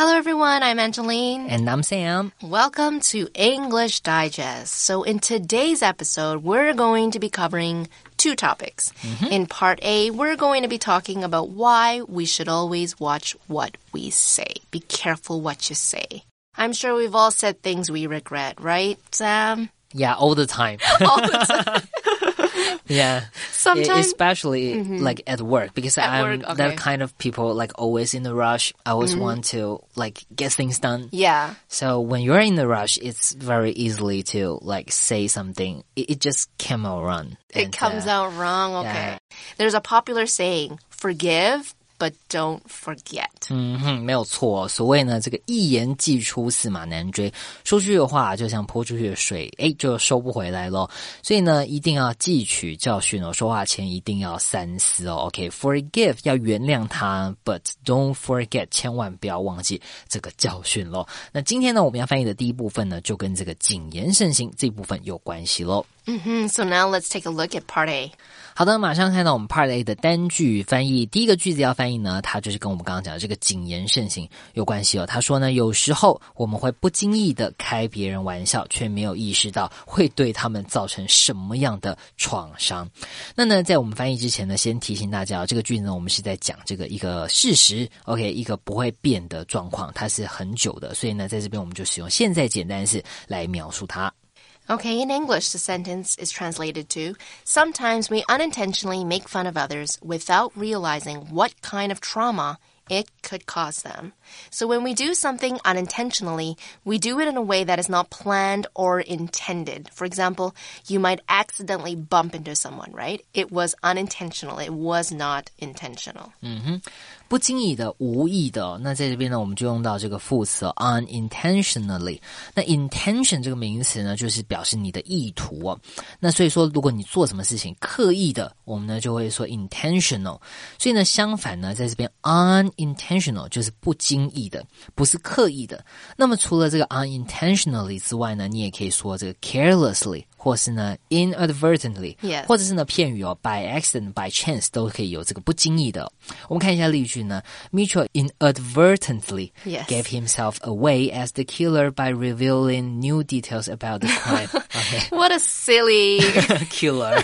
Hello, everyone. I'm Angeline. And I'm Sam. Welcome to English Digest. So, in today's episode, we're going to be covering two topics. Mm -hmm. In part A, we're going to be talking about why we should always watch what we say. Be careful what you say. I'm sure we've all said things we regret, right, Sam? Yeah, all the time. all the time. Yeah. Sometimes, especially mm -hmm. like at work, because at I'm work, okay. that kind of people like always in a rush. I always mm -hmm. want to like get things done. Yeah. So when you're in a rush, it's very easily to like say something. It, it just came out wrong. It and, comes uh, out wrong. Okay. Yeah. There's a popular saying: "Forgive." But don't forget. 嗯哼，没有错。所谓呢，这个一言既出，驷马难追。说出去的话，就像泼出去的水，哎，就收不回来咯。所以呢，一定要汲取教训哦。说话前一定要三思哦。OK，forgive、要原谅他，but don't forget，千万不要忘记这个教训咯。那今天呢，我们要翻译的第一部分呢，就跟这个谨言慎行这部分有关系喽。嗯哼，So now let's take a look at Part A. 好的，马上看到我们 Part A 的单句翻译。第一个句子要翻译呢，它就是跟我们刚刚讲的这个谨言慎行有关系哦。他说呢，有时候我们会不经意的开别人玩笑，却没有意识到会对他们造成什么样的创伤。那呢，在我们翻译之前呢，先提醒大家，这个句子呢，我们是在讲这个一个事实，OK，一个不会变的状况，它是很久的，所以呢，在这边我们就使用现在简单式来描述它。Okay, in English, the sentence is translated to Sometimes we unintentionally make fun of others without realizing what kind of trauma it could cause them. So when we do something unintentionally, we do it in a way that is not planned or intended. For example, you might accidentally bump into someone, right? It was unintentional. It was not intentional. Mm -hmm. 不经意的、无意的，那在这边呢，我们就用到这个副词 unintentionally。那 intention 这个名词呢，就是表示你的意图哦。那所以说，如果你做什么事情刻意的，我们呢就会说 intentional。所以呢，相反呢，在这边 unintentional 就是不经意的，不是刻意的。那么除了这个 unintentionally 之外呢，你也可以说这个 carelessly。或是呢，inadvertently，、yes. 或者是呢片语哦，by accident、by chance 都可以有这个不经意的。我们看一下例句呢，Mitchell inadvertently yes. gave himself away as the killer by revealing new details about the crime. Okay. What a silly killer.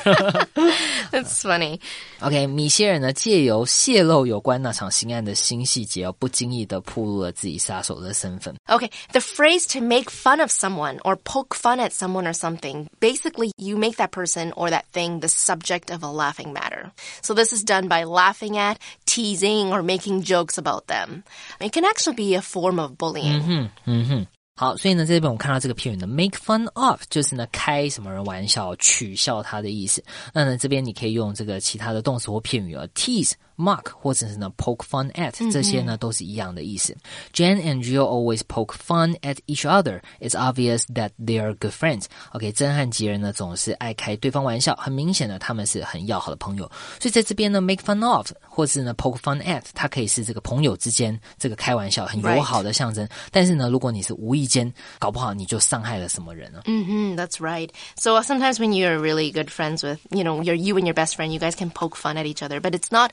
That's funny. OK，米歇尔呢借由泄露有关那场刑案的新细节哦，不经意的暴露了自己杀手的身份。Okay, the phrase to make fun of someone or poke fun at someone or something basically you make that person or that thing the subject of a laughing matter. So this is done by laughing at, teasing, or making jokes about them. It can actually be a form of bullying. Mm -hmm, mm -hmm. 好，所以呢，在这边我们看到这个片语呢，make fun of 就是呢开什么人玩笑、取笑他的意思。那呢，这边你可以用这个其他的动词或片语啊，tease。 mock 或者是呢 poke fun at 这些呢都是一样的意思。Jen and Jill always poke fun at each other. It's obvious that they are good friends. OK，珍和吉尔呢总是爱开对方玩笑，很明显的他们是很要好的朋友。所以在这边呢 make fun of 或是呢 poke fun at，它可以是这个朋友之间这个开玩笑很友好的象征。但是呢，如果你是无意间，搞不好你就伤害了什么人了。嗯哼，That's right. So sometimes when you're really good friends with, you know, you're you and your best friend, you guys can poke fun at each other, but it's not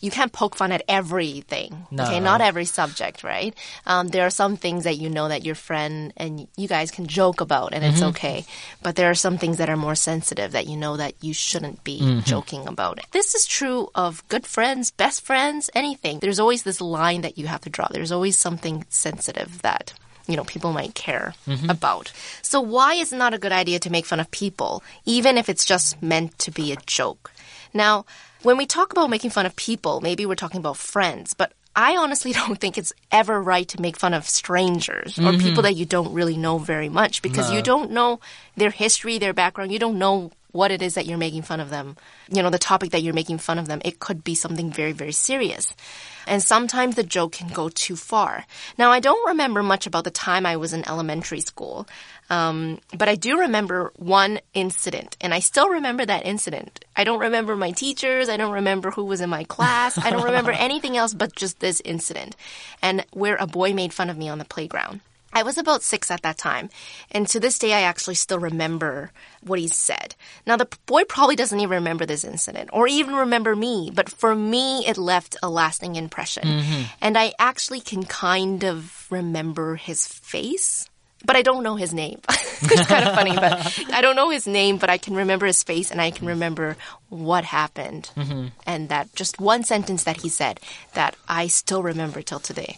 you can't poke fun at everything. No. Okay, not every subject, right? Um, there are some things that you know that your friend and you guys can joke about, and it's mm -hmm. okay. But there are some things that are more sensitive that you know that you shouldn't be mm -hmm. joking about. This is true of good friends, best friends, anything. There's always this line that you have to draw. There's always something sensitive that you know, people might care mm -hmm. about. So why is it not a good idea to make fun of people, even if it's just meant to be a joke? Now, when we talk about making fun of people, maybe we're talking about friends, but I honestly don't think it's ever right to make fun of strangers or mm -hmm. people that you don't really know very much because no. you don't know their history, their background. You don't know what it is that you're making fun of them. You know, the topic that you're making fun of them. It could be something very, very serious. And sometimes the joke can go too far. Now, I don't remember much about the time I was in elementary school. Um, but I do remember one incident, and I still remember that incident. I don't remember my teachers. I don't remember who was in my class. I don't remember anything else but just this incident, and where a boy made fun of me on the playground. I was about six at that time, and to this day, I actually still remember what he said. Now, the boy probably doesn't even remember this incident or even remember me, but for me, it left a lasting impression. Mm -hmm. And I actually can kind of remember his face. But I don't know his name. it's kind of funny, but I don't know his name, but I can remember his face and I can remember what happened. Mm-hmm. And that just one sentence that he said that I still remember till today.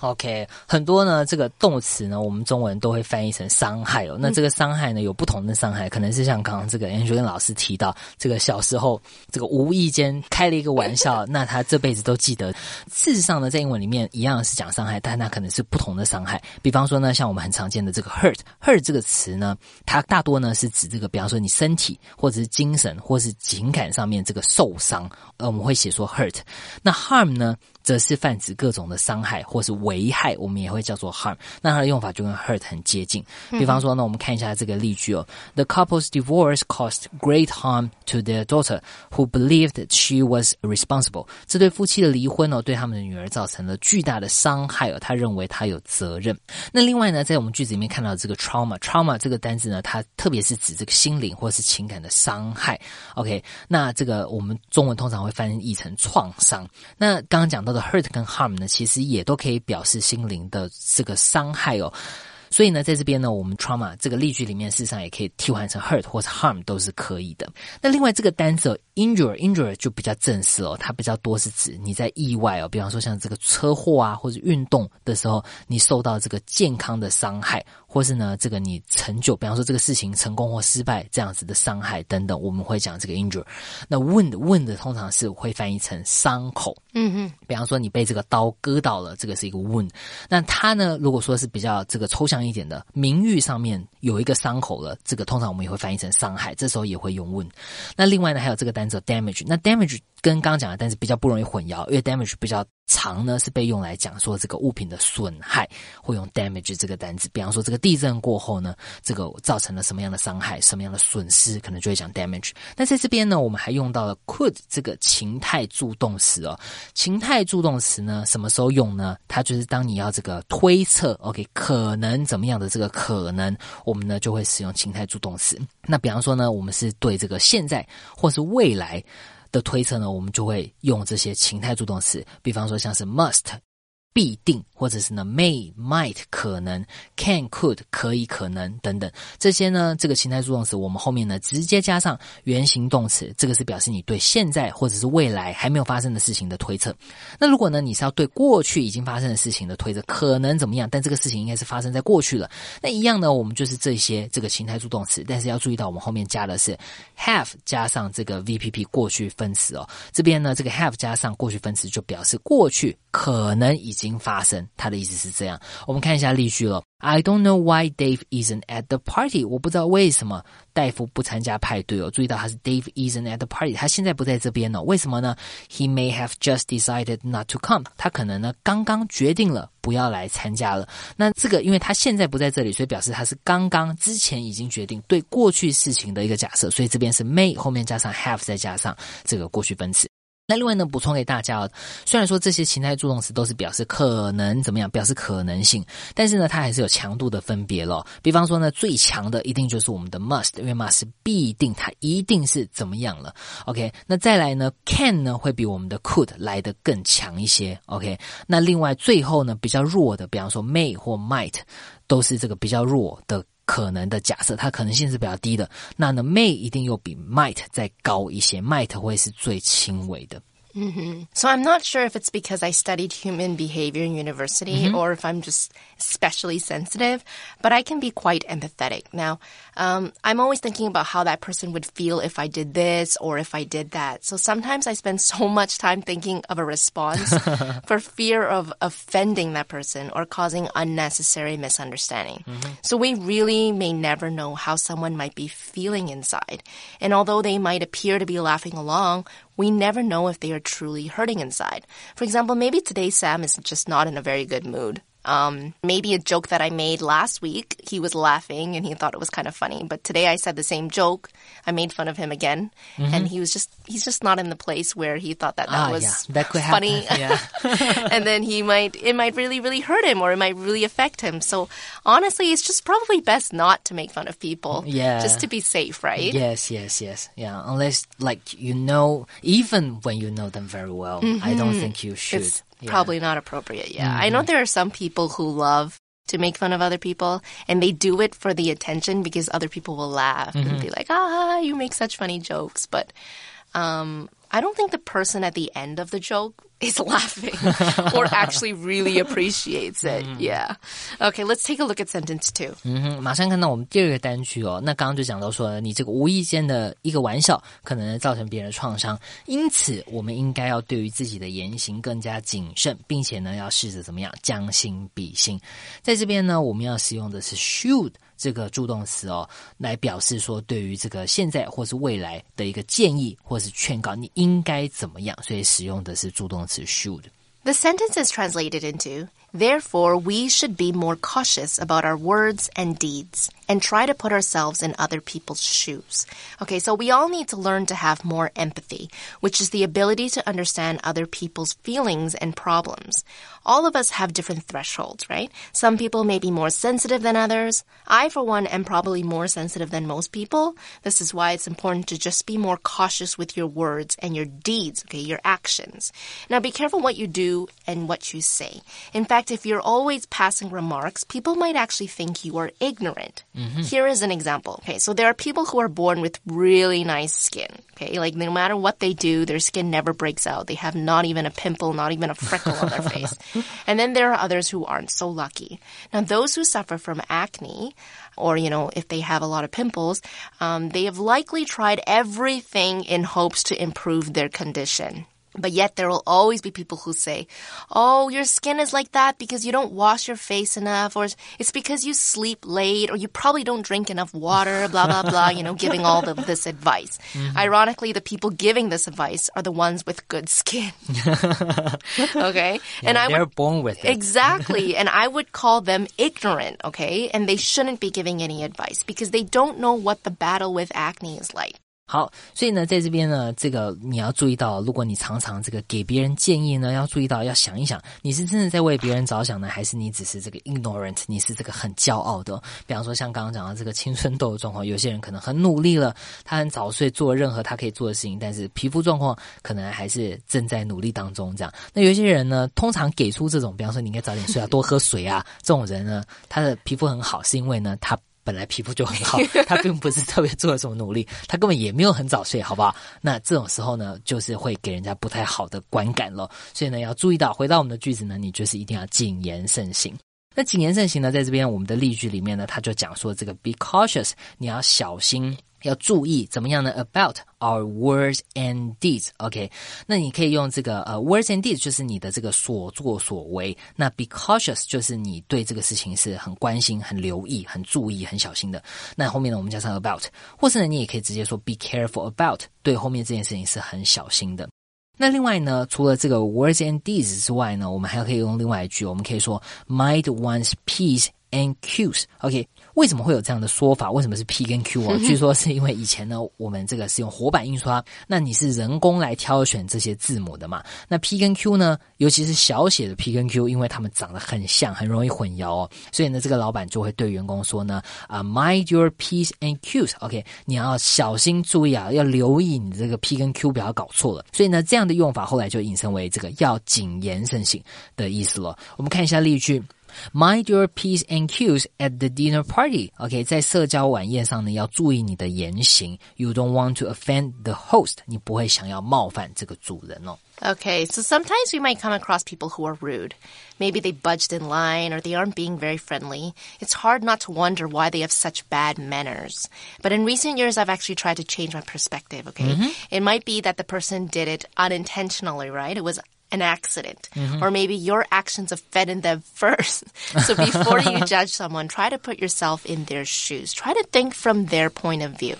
OK，很多呢，这个动词呢，我们中文都会翻译成伤害哦。那这个伤害呢，有不同的伤害，可能是像刚刚这个 Angela 老师提到，这个小时候这个无意间开了一个玩笑，那他这辈子都记得。事实上呢，在英文里面一样是讲伤害，但那可能是不同的伤害。比方说呢，像我们很常见的这个 hurt，hurt 这个词呢，它大多呢是指这个，比方说你身体或者是精神或是情感上面这个受伤，呃，我们会写说 hurt。那 harm 呢？则是泛指各种的伤害或是危害，我们也会叫做 harm。那它的用法就跟 hurt 很接近。比方说呢，我们看一下这个例句哦：The couple's divorce caused great harm to their daughter, who believed she was responsible。这对夫妻的离婚哦，对他们的女儿造成了巨大的伤害哦，他认为他有责任。那另外呢，在我们句子里面看到这个 trauma，trauma 这个单字呢，它特别是指这个心灵或是情感的伤害。OK，那这个我们中文通常会翻译成创伤。那刚刚讲到。的 hurt 跟 harm 呢，其实也都可以表示心灵的这个伤害哦。所以呢，在这边呢，我们 trauma 这个例句里面，事实上也可以替换成 hurt 或者 harm 都是可以的。那另外这个单词 injure，injure 就比较正式哦，它比较多是指你在意外哦，比方说像这个车祸啊，或者运动的时候，你受到这个健康的伤害。或是呢，这个你成就，比方说这个事情成功或失败这样子的伤害等等，我们会讲这个 injury。那 wound，wound 通常是会翻译成伤口。嗯嗯，比方说你被这个刀割到了，这个是一个 wound。那它呢，如果说是比较这个抽象一点的，名誉上面有一个伤口了，这个通常我们也会翻译成伤害，这时候也会用 win。那另外呢，还有这个单词 damage。那 damage 跟刚刚讲的单词比较不容易混淆，因为 damage 比较。长呢是被用来讲说这个物品的损害，会用 damage 这个单词。比方说这个地震过后呢，这个造成了什么样的伤害，什么样的损失，可能就会讲 damage。那在这边呢，我们还用到了 could 这个情态助动词哦。情态助动词呢，什么时候用呢？它就是当你要这个推测，OK，可能怎么样的这个可能，我们呢就会使用情态助动词。那比方说呢，我们是对这个现在或是未来。的推测呢，我们就会用这些情态助动词，比方说像是 must。必定，或者是呢，may、might 可能，can、could 可以、可能等等，这些呢，这个情态助动词，我们后面呢直接加上原形动词，这个是表示你对现在或者是未来还没有发生的事情的推测。那如果呢，你是要对过去已经发生的事情的推测，可能怎么样？但这个事情应该是发生在过去了。那一样呢，我们就是这些这个情态助动词，但是要注意到我们后面加的是 have 加上这个 VPP 过去分词哦。这边呢，这个 have 加上过去分词就表示过去可能已。经发生，他的意思是这样。我们看一下例句了。I don't know why Dave isn't at the party。我不知道为什么戴夫不参加派对哦。注意到他是 Dave isn't at the party，他现在不在这边哦。为什么呢？He may have just decided not to come。他可能呢刚刚决定了不要来参加了。那这个因为他现在不在这里，所以表示他是刚刚之前已经决定对过去事情的一个假设。所以这边是 may 后面加上 have 再加上这个过去分词。那另外呢，补充给大家，虽然说这些情态助动词都是表示可能怎么样，表示可能性，但是呢，它还是有强度的分别咯。比方说呢，最强的一定就是我们的 must，因为 must 必定它一定是怎么样了。OK，那再来呢，can 呢会比我们的 could 来的更强一些。OK，那另外最后呢，比较弱的，比方说 may 或 might，都是这个比较弱的。可能的假设，它可能性是比较低的。那呢，may 一定又比 might 再高一些，might 会是最轻微的。Mm -hmm. So I'm not sure if it's because I studied human behavior in university mm -hmm. or if I'm just especially sensitive, but I can be quite empathetic. Now, um, I'm always thinking about how that person would feel if I did this or if I did that. So sometimes I spend so much time thinking of a response for fear of offending that person or causing unnecessary misunderstanding. Mm -hmm. So we really may never know how someone might be feeling inside. And although they might appear to be laughing along, we never know if they are truly hurting inside. For example, maybe today Sam is just not in a very good mood. Um, maybe a joke that I made last week, he was laughing and he thought it was kind of funny. But today I said the same joke. I made fun of him again, mm -hmm. and he was just he's just not in the place where he thought that that ah, was yeah. that could funny. Yeah. and then he might it might really really hurt him or it might really affect him. So honestly, it's just probably best not to make fun of people. Yeah, just to be safe, right? Yes, yes, yes. Yeah, unless like you know, even when you know them very well, mm -hmm. I don't mm-hmm. think you should. It's probably not appropriate. Yeah. I know there are some people who love to make fun of other people and they do it for the attention because other people will laugh and be like, ah, you make such funny jokes. But um, I don't think the person at the end of the joke is laughing or actually really appreciates it. Yeah. Okay, let's take a look at sentence two. 嗯哼，马上看到我们第二个单句哦。那刚刚就讲到说，你这个无意间的一个玩笑，可能造成别人的创伤，因此我们应该要对于自己的言行更加谨慎，并且呢，要试着怎么样将心比心。在这边呢，我们要使用的是 should 这个助动词哦，来表示说对于这个现在或是未来的一个建议或是劝告，你应该怎么样，所以使用的是助动词 should。The sentence is translated into Therefore, we should be more cautious about our words and deeds and try to put ourselves in other people's shoes. Okay, so we all need to learn to have more empathy, which is the ability to understand other people's feelings and problems. All of us have different thresholds, right? Some people may be more sensitive than others. I, for one, am probably more sensitive than most people. This is why it's important to just be more cautious with your words and your deeds, okay, your actions. Now, be careful what you do and what you say. In fact, if you're always passing remarks, people might actually think you are ignorant. Mm-hmm. Here is an example. Okay, so there are people who are born with really nice skin. Okay, like no matter what they do, their skin never breaks out. They have not even a pimple, not even a freckle on their face. And then there are others who aren't so lucky. Now, those who suffer from acne, or you know, if they have a lot of pimples, um, they have likely tried everything in hopes to improve their condition. But yet there will always be people who say, Oh, your skin is like that because you don't wash your face enough, or it's because you sleep late, or you probably don't drink enough water, blah, blah, blah, you know, giving all of this advice. Mm-hmm. Ironically, the people giving this advice are the ones with good skin. okay? and I they're would born with it. Exactly. and I would call them ignorant, okay? And they shouldn't be giving any advice because they don't know what the battle with acne is like. 好，所以呢，在这边呢，这个你要注意到，如果你常常这个给别人建议呢，要注意到，要想一想，你是真的在为别人着想呢，还是你只是这个 ignorant，你是这个很骄傲的？比方说，像刚刚讲到这个青春痘的状况，有些人可能很努力了，他很早睡，做任何他可以做的事情，但是皮肤状况可能还是正在努力当中。这样，那有些人呢，通常给出这种，比方说你应该早点睡啊，多喝水啊，这种人呢，他的皮肤很好，是因为呢，他。本来皮肤就很好，他并不是特别做了什么努力，他根本也没有很早睡，好不好？那这种时候呢，就是会给人家不太好的观感了。所以呢，要注意到，回到我们的句子呢，你就是一定要谨言慎行。那谨言慎行呢，在这边我们的例句里面呢，他就讲说这个 be cautious，你要小心。要注意怎么样呢？About our words and deeds。OK，那你可以用这个呃 words and deeds，就是你的这个所作所为。那 be cautious 就是你对这个事情是很关心、很留意、很注意、很小心的。那后面呢，我们加上 about，或是呢，你也可以直接说 be careful about，对后面这件事情是很小心的。那另外呢，除了这个 words and deeds 之外呢，我们还可以用另外一句，我们可以说 mind one's peace and Q's。OK，为什么会有这样的说法？为什么是 P 跟 Q 啊？据说是因为以前呢，我们这个是用活版印刷，那你是人工来挑选这些字母的嘛？那 P 跟 Q 呢，尤其是小写的 P 跟 Q，因为它们长得很像，很容易混淆哦。所以呢，这个老板就会对员工说呢，啊，mind your P's and Q's。OK，你要小心注意啊，要留意你这个 P 跟 Q 不要搞错了。所以呢，这样的用法后来就引申为这个要谨言慎行的意思了。我们看一下例句。Mind your p's and q's at the dinner party. OK，在社交晚宴上呢，要注意你的言行。You don't want to offend the host. 你不会想要冒犯这个主人哦。 Okay, so sometimes we might come across people who are rude. Maybe they budged in line or they aren't being very friendly. It's hard not to wonder why they have such bad manners. But in recent years, I've actually tried to change my perspective, okay? It might be that the person did it unintentionally, right? It was an accident. Or maybe your actions offended them first. So before you judge someone, try to put yourself in their shoes. Try to think from their point of view.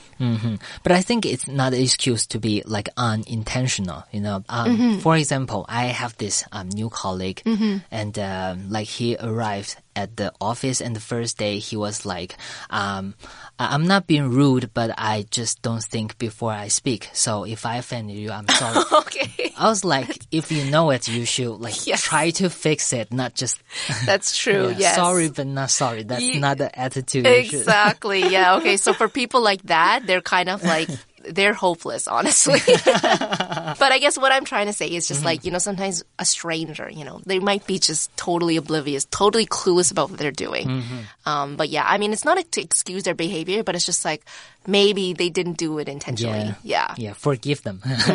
But I think it's not an excuse to be like unintentional. You know, um, for example, I have this um, new colleague, and um, like he arrived at the office, and the first day he was like, um, "I'm not being rude, but I just don't think before I speak. So if I offend you, I'm sorry." Okay. I was like, if you know it, you should like Yes. try to fix it, not just That's true. yeah, yes. sorry but not sorry. That's Ye- not the attitude. you Exactly. Yeah. Okay. So for people like that, they're kind of like they're hopeless, honestly. but I guess what I'm trying to say is just Mm-hmm. like, you know, sometimes a stranger, you know, they might be just totally oblivious, totally clueless about what they're doing. Mm-hmm. Um, but yeah, I mean, it's not to excuse their behavior, but it's just like maybe they didn't do it intentionally. Yeah. Yeah, forgive them.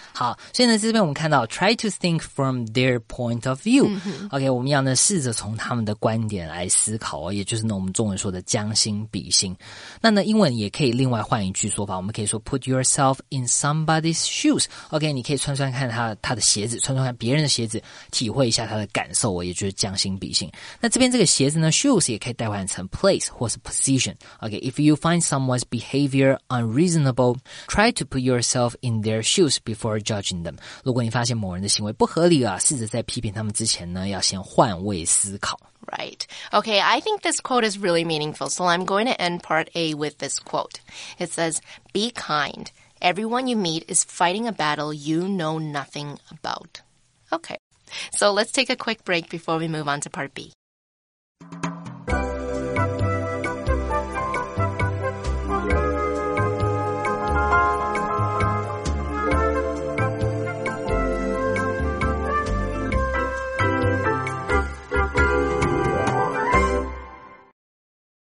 好，所以呢，这边我们看到 try to think from their point of view。OK，我们要呢试着从他们的观点来思考哦，也就是呢我们中文说的将心比心。那呢英文也可以另外换一句说法，我们可以说 put yourself in somebody's shoes。OK，你可以穿穿看他他的鞋子，穿穿看别人的鞋子，体会一下他的感受哦，也就是将心比心。那这边这个鞋子呢，shoes 也可以代换成 place 或是 position。OK，if、you find someone's behavior unreasonable, try to put yourself in their shoes before judging them。如果你发现某人的行为不合理啊，试着在批评他们之前呢，要先换位思考。 Right. Okay, I think this quote is really meaningful, so I'm going to end part A with this quote. It says, Be kind. Everyone you meet is fighting a battle you know nothing about. Okay, so let's take a quick break before we move on to part B.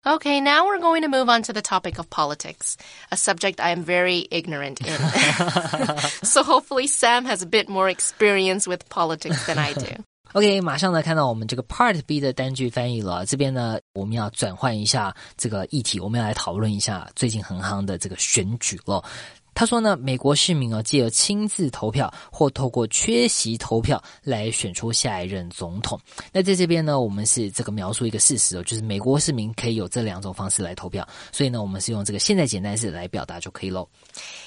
Okay, now we're going to move on to the topic of politics, a subject I am very ignorant in. so hopefully Sam has a bit more experience with politics than I do. OK，马上呢看到我们这个 Part B 的单句翻译了。这边呢，我们要转换一下这个议题，我们要来讨论一下最近很夯的这个选举了。 他说呢，美国市民哦，借由亲自投票或透过缺席投票来选出下一任总统。那在这边呢，我们是这个描述一个事实哦，就是美国市民可以有这两种方式来投票。所以呢，我们是用这个现在简单式来表达就可以喽。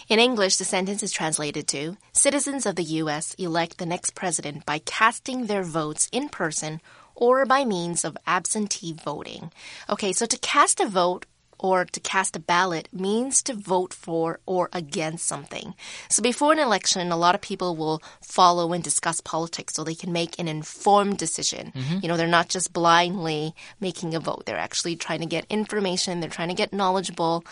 In English, the sentence is translated to Citizens of the U.S. elect the next president by casting their votes in person or by means of absentee voting. Okay, so to cast a vote or to cast a ballot means to vote for or against something. So before an election, a lot of people will follow and discuss politics so they can make an informed decision. You know, they're not just blindly making a vote. They're actually trying to get information. They're trying to get knowledgeable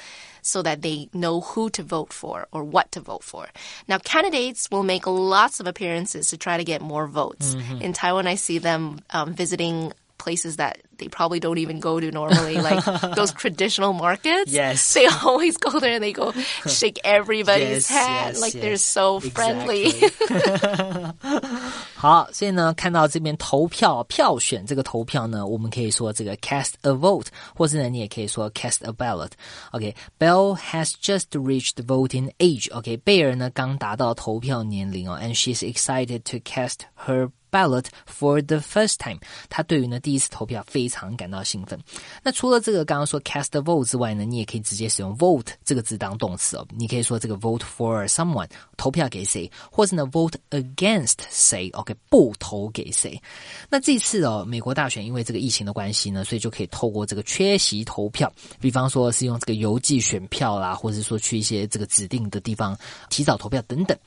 so that they know who to vote for or what to vote for. Now, candidates will make lots of appearances to try to get more votes. In Taiwan, I see them um, visiting places that they probably don't even go to normally, like those traditional markets. Yes. They always go there and they go shake everybody's Yes, hand. yes, like they're yes. so friendly. Exactly. 好，所以呢，看到这边投票票选这个投票呢，我们可以说这个 cast a vote，或是呢，你也可以说 cast a ballot。OK，Belle、has just reached voting age。OK，贝尔呢刚达到投票年龄哦，and she's excited to cast her。 ballot for the first time，他对于呢第一次投票非常感到兴奋。那除了这个刚刚说 cast a vote 之外呢，你也可以直接使用 vote 这个字当动词哦。你可以说这个 vote for someone 投票给谁，或是呢 vote against 谁，OK 不投给谁。那这次哦，美国大选因为这个疫情的关系呢，所以就可以透过这个缺席投票，比方说是用这个邮寄选票啦，或者说去一些这个指定的地方提早投票等等。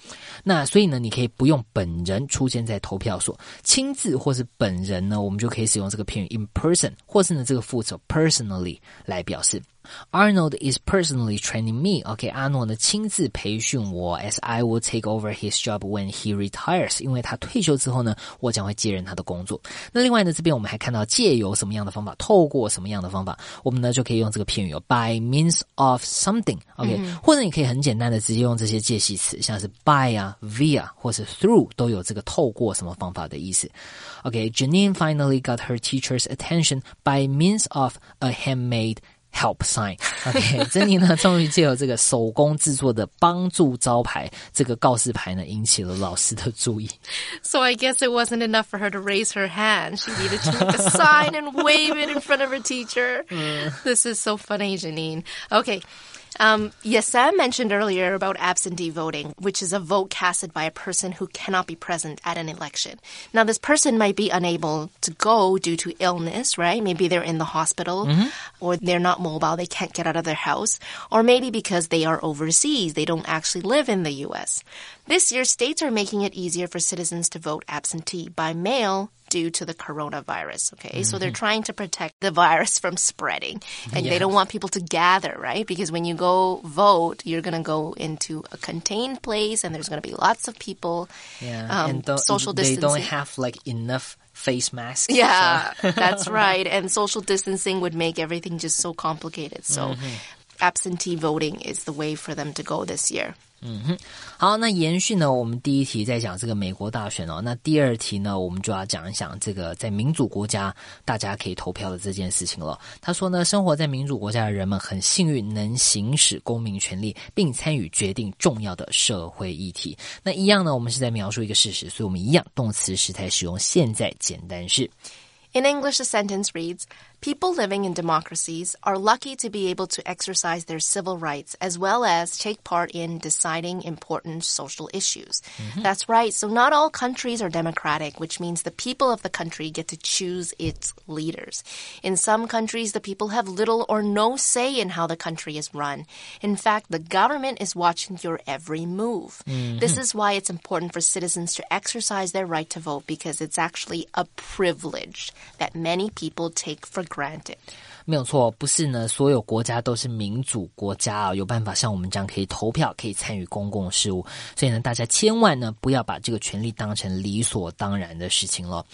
那所以呢，你可以不用本人出现在投票所。亲自或是本人呢，我们就可以使用这个片语 in person，或是呢这个副词 personally 来表示。Arnold is personally training me. OK，阿诺呢亲自培训我，as I will take over his job when he retires。因为他退休之后呢，我将会接任他的工作。那另外呢，这边我们还看到借由什么样的方法，透过什么样的方法，我们呢就可以用这个片语哦，by means of something。OK，、或者你可以很简单的直接用这些介系词，像是 by 啊、via 或是 through 都有这个透过什么方法的意思。OK，Janine、finally got her teacher's attention by means of a handmade。 Help sign. OK，珍妮呢，终于借由这个手工制作的帮助招牌这个告示牌呢，引起了老师的注意。 So I guess it wasn't enough for her to raise her hand. She needed to make a sign and wave it in front of her teacher. This is so funny, Janine. Okay. Um, yes, Sam mentioned earlier about absentee voting, which is a vote casted by a person who cannot be present at an election. Now, this person might be unable to go due to illness, right? Maybe they're in the hospital or they're not mobile. They can't get out of their house. Or maybe because they are overseas. They don't actually live in the U.S. This year, states are making it easier for citizens to vote absentee by mail due to the coronavirus. Okay. So they're trying to protect the virus from spreading and Yeah. they don't want people to gather, right? Because when you go vote, you're going to go into a contained place and there's going to be lots of people. Yeah, Um, and don't, social they don't have like enough face masks. Yeah, that's right. And social distancing would make everything just so complicated. So absentee voting is the way for them to go this year. 嗯哼好，那延续呢，我们第一题在讲这个美国大选哦，那第二题呢，我们就要讲一讲这个在民主国家大家可以投票的这件事情了。他说呢，生活在民主国家的人们很幸运能行使公民权利，并参与决定重要的社会议题。那一样呢，我们是在描述一个事实，所以我们一样动词时态使用现在简单式。In English, the sentence reads People living in democracies are lucky to be able to exercise their civil rights as well as take part in deciding important social issues. Mm-hmm. That's right. So, not all countries are democratic, which means the people of the country get to choose its leaders. In some countries, the people have little or no say in how the country is run. In fact, the government is watching your every move. Mm-hmm. This is why it's important for citizens to exercise their right to vote because it's actually a privilege that many people take for granted. 没有错，不是呢，所有国家都是民主国家啊，有办法像我们这样可以投票，可以参与公共事务。所以呢，大家千万呢不要把这个权利当成理所当然的事情了。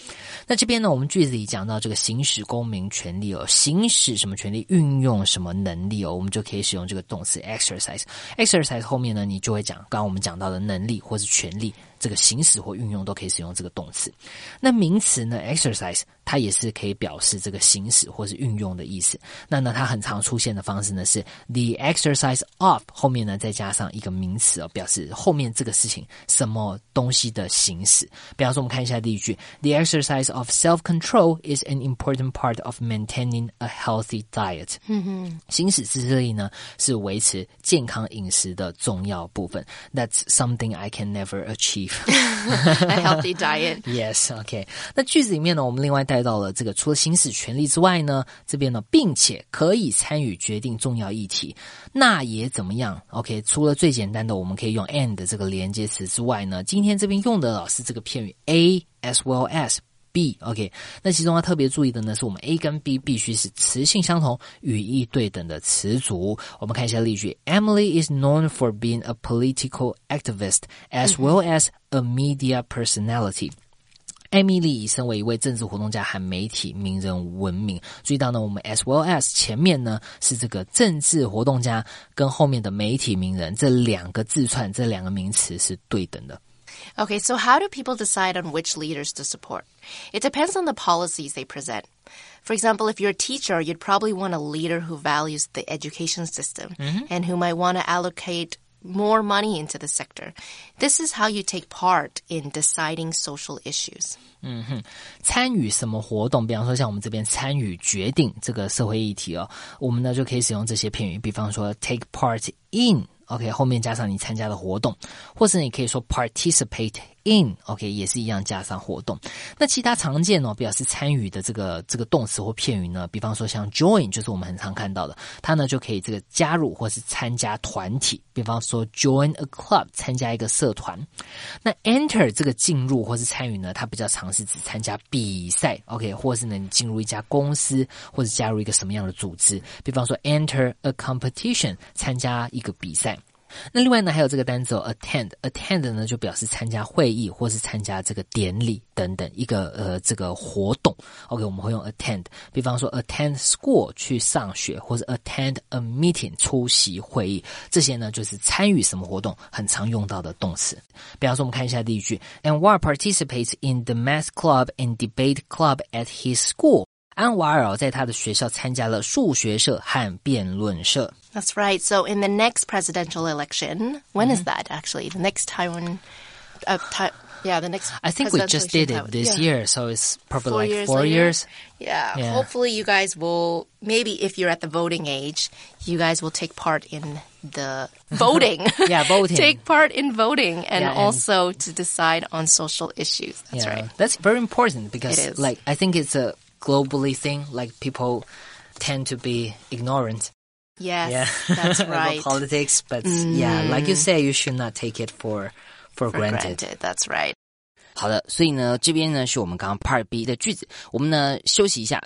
那这边呢，我们句子里讲到这个行使公民权利哦，行使什么权利，运用什么能力哦，我们就可以使用这个动词 exercise。exercise 后面呢，你就会讲刚刚我们讲到的能力或是权利。这个行使或运用都可以使用这个动词。那名词呢，exercise 它也是可以表示这个行使或是运用的意思。那呢，它很常出现的方式呢是 the exercise of 后面呢再加上一个名词哦，表示后面这个事情什么东西的行使。比方说，我们看一下第一句：The exercise of self-control is an important part of maintaining a healthy diet。嗯哼行使自制力呢是维持健康饮食的重要部分。That's something I can never achieve. A healthy diet. Yes, OK。那句子里面呢，我们另外带到了这个，除了行使权利之外呢，这边呢，并且可以参与决定重要议题，那也怎么样？OK，除了最简单的我们可以用 and 这个连接词之外呢，今天这边用的老师这个片语 a as well as。B，OK，、那其中要特别注意的呢，是我们 A 跟 B 必须是词性相同、语义对等的词组。我们看一下例句：Emily is known for being a political activist as well as a media personality。艾米丽以身为一位政治活动家和媒体名人闻名。注意到呢，我们 as well as 前面呢是这个政治活动家，跟后面的媒体名人这两个字串，这两个名词是对等的。Okay, so how do people decide on which leaders to support? It depends on the policies they present. For example, if you're a teacher, you'd probably want a leader who values the education system and who might want to allocate more money into the sector. This is how you take part in deciding social issues. 参与什么活动？比方说，像我们这边参与决定这个社会议题哦，我们呢就可以使用这些片语，比方说 take part in。 OK，后面加上你参加的活动，或者你可以说 participate in，OK，、也是一样加上活动。那其他常见哦表示参与的这个这个动词或片语呢，比方说像 join，就是我们很常看到的，它呢就可以这个加入或是参加团体，比方说 join a club，参加一个社团。那 enter 这个进入或是参与呢，它比较常是指参加比赛，OK，或是呢你进入一家公司或者加入一个什么样的组织，比方说 enter a competition，参加一个比赛。那另外呢，还有这个单词、哦、attend，attend 呢就表示参加会议或是参加这个典礼等等一个呃这个活动。OK，我们会用 attend，比方说 attend school 去上学，或者 attend a meeting 出席会议，这些呢就是参与什么活动很常用到的动词。比方说，我们看一下第一句，And War participates in the math club and debate club at his school。安瓦尔在他的学校参加了数学社和辩论社。 That's right. So in the next presidential election, when is that actually? The next Taiwan, uh, Ti- yeah, the next. I think we presidential just did election it in this Taiwan. Yeah. year, so it's probably Four like years four later? years. Yeah, Yeah. Hopefully, you guys will. Maybe if you're at the voting age, you guys will take part in the voting. Yeah, voting. take part in voting and Yeah, and- also to decide on social issues. That's yeah, right. that's very important because, It is. like, I think it's a globally thing. Like, people tend to be ignorant. Yes, Yeah, that's about right. politics, but yeah, like you say, you should not take it for for for granted. granted. That's right. 好的，所以呢，这边呢是我们刚刚 Part B 的句子，我们呢休息一下。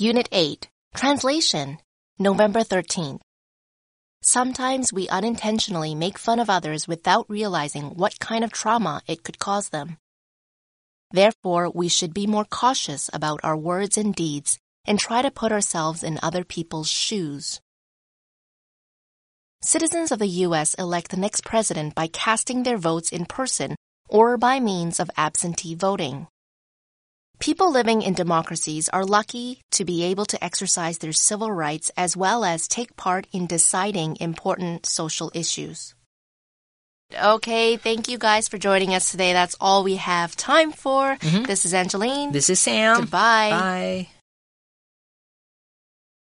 Unit 8 Translation November 13th. Sometimes we unintentionally make fun of others without realizing what kind of trauma it could cause them. Therefore, we should be more cautious about our words and deeds and try to put ourselves in other people's shoes. Citizens of the U.S. elect the next president by casting their votes in person or by means of absentee voting. People living in democracies are lucky to be able to exercise their civil rights as well as take part in deciding important social issues. Okay, thank you guys for joining us today. That's all we have time for. Mm-hmm. This is Angeline. This is Sam. Goodbye. Bye.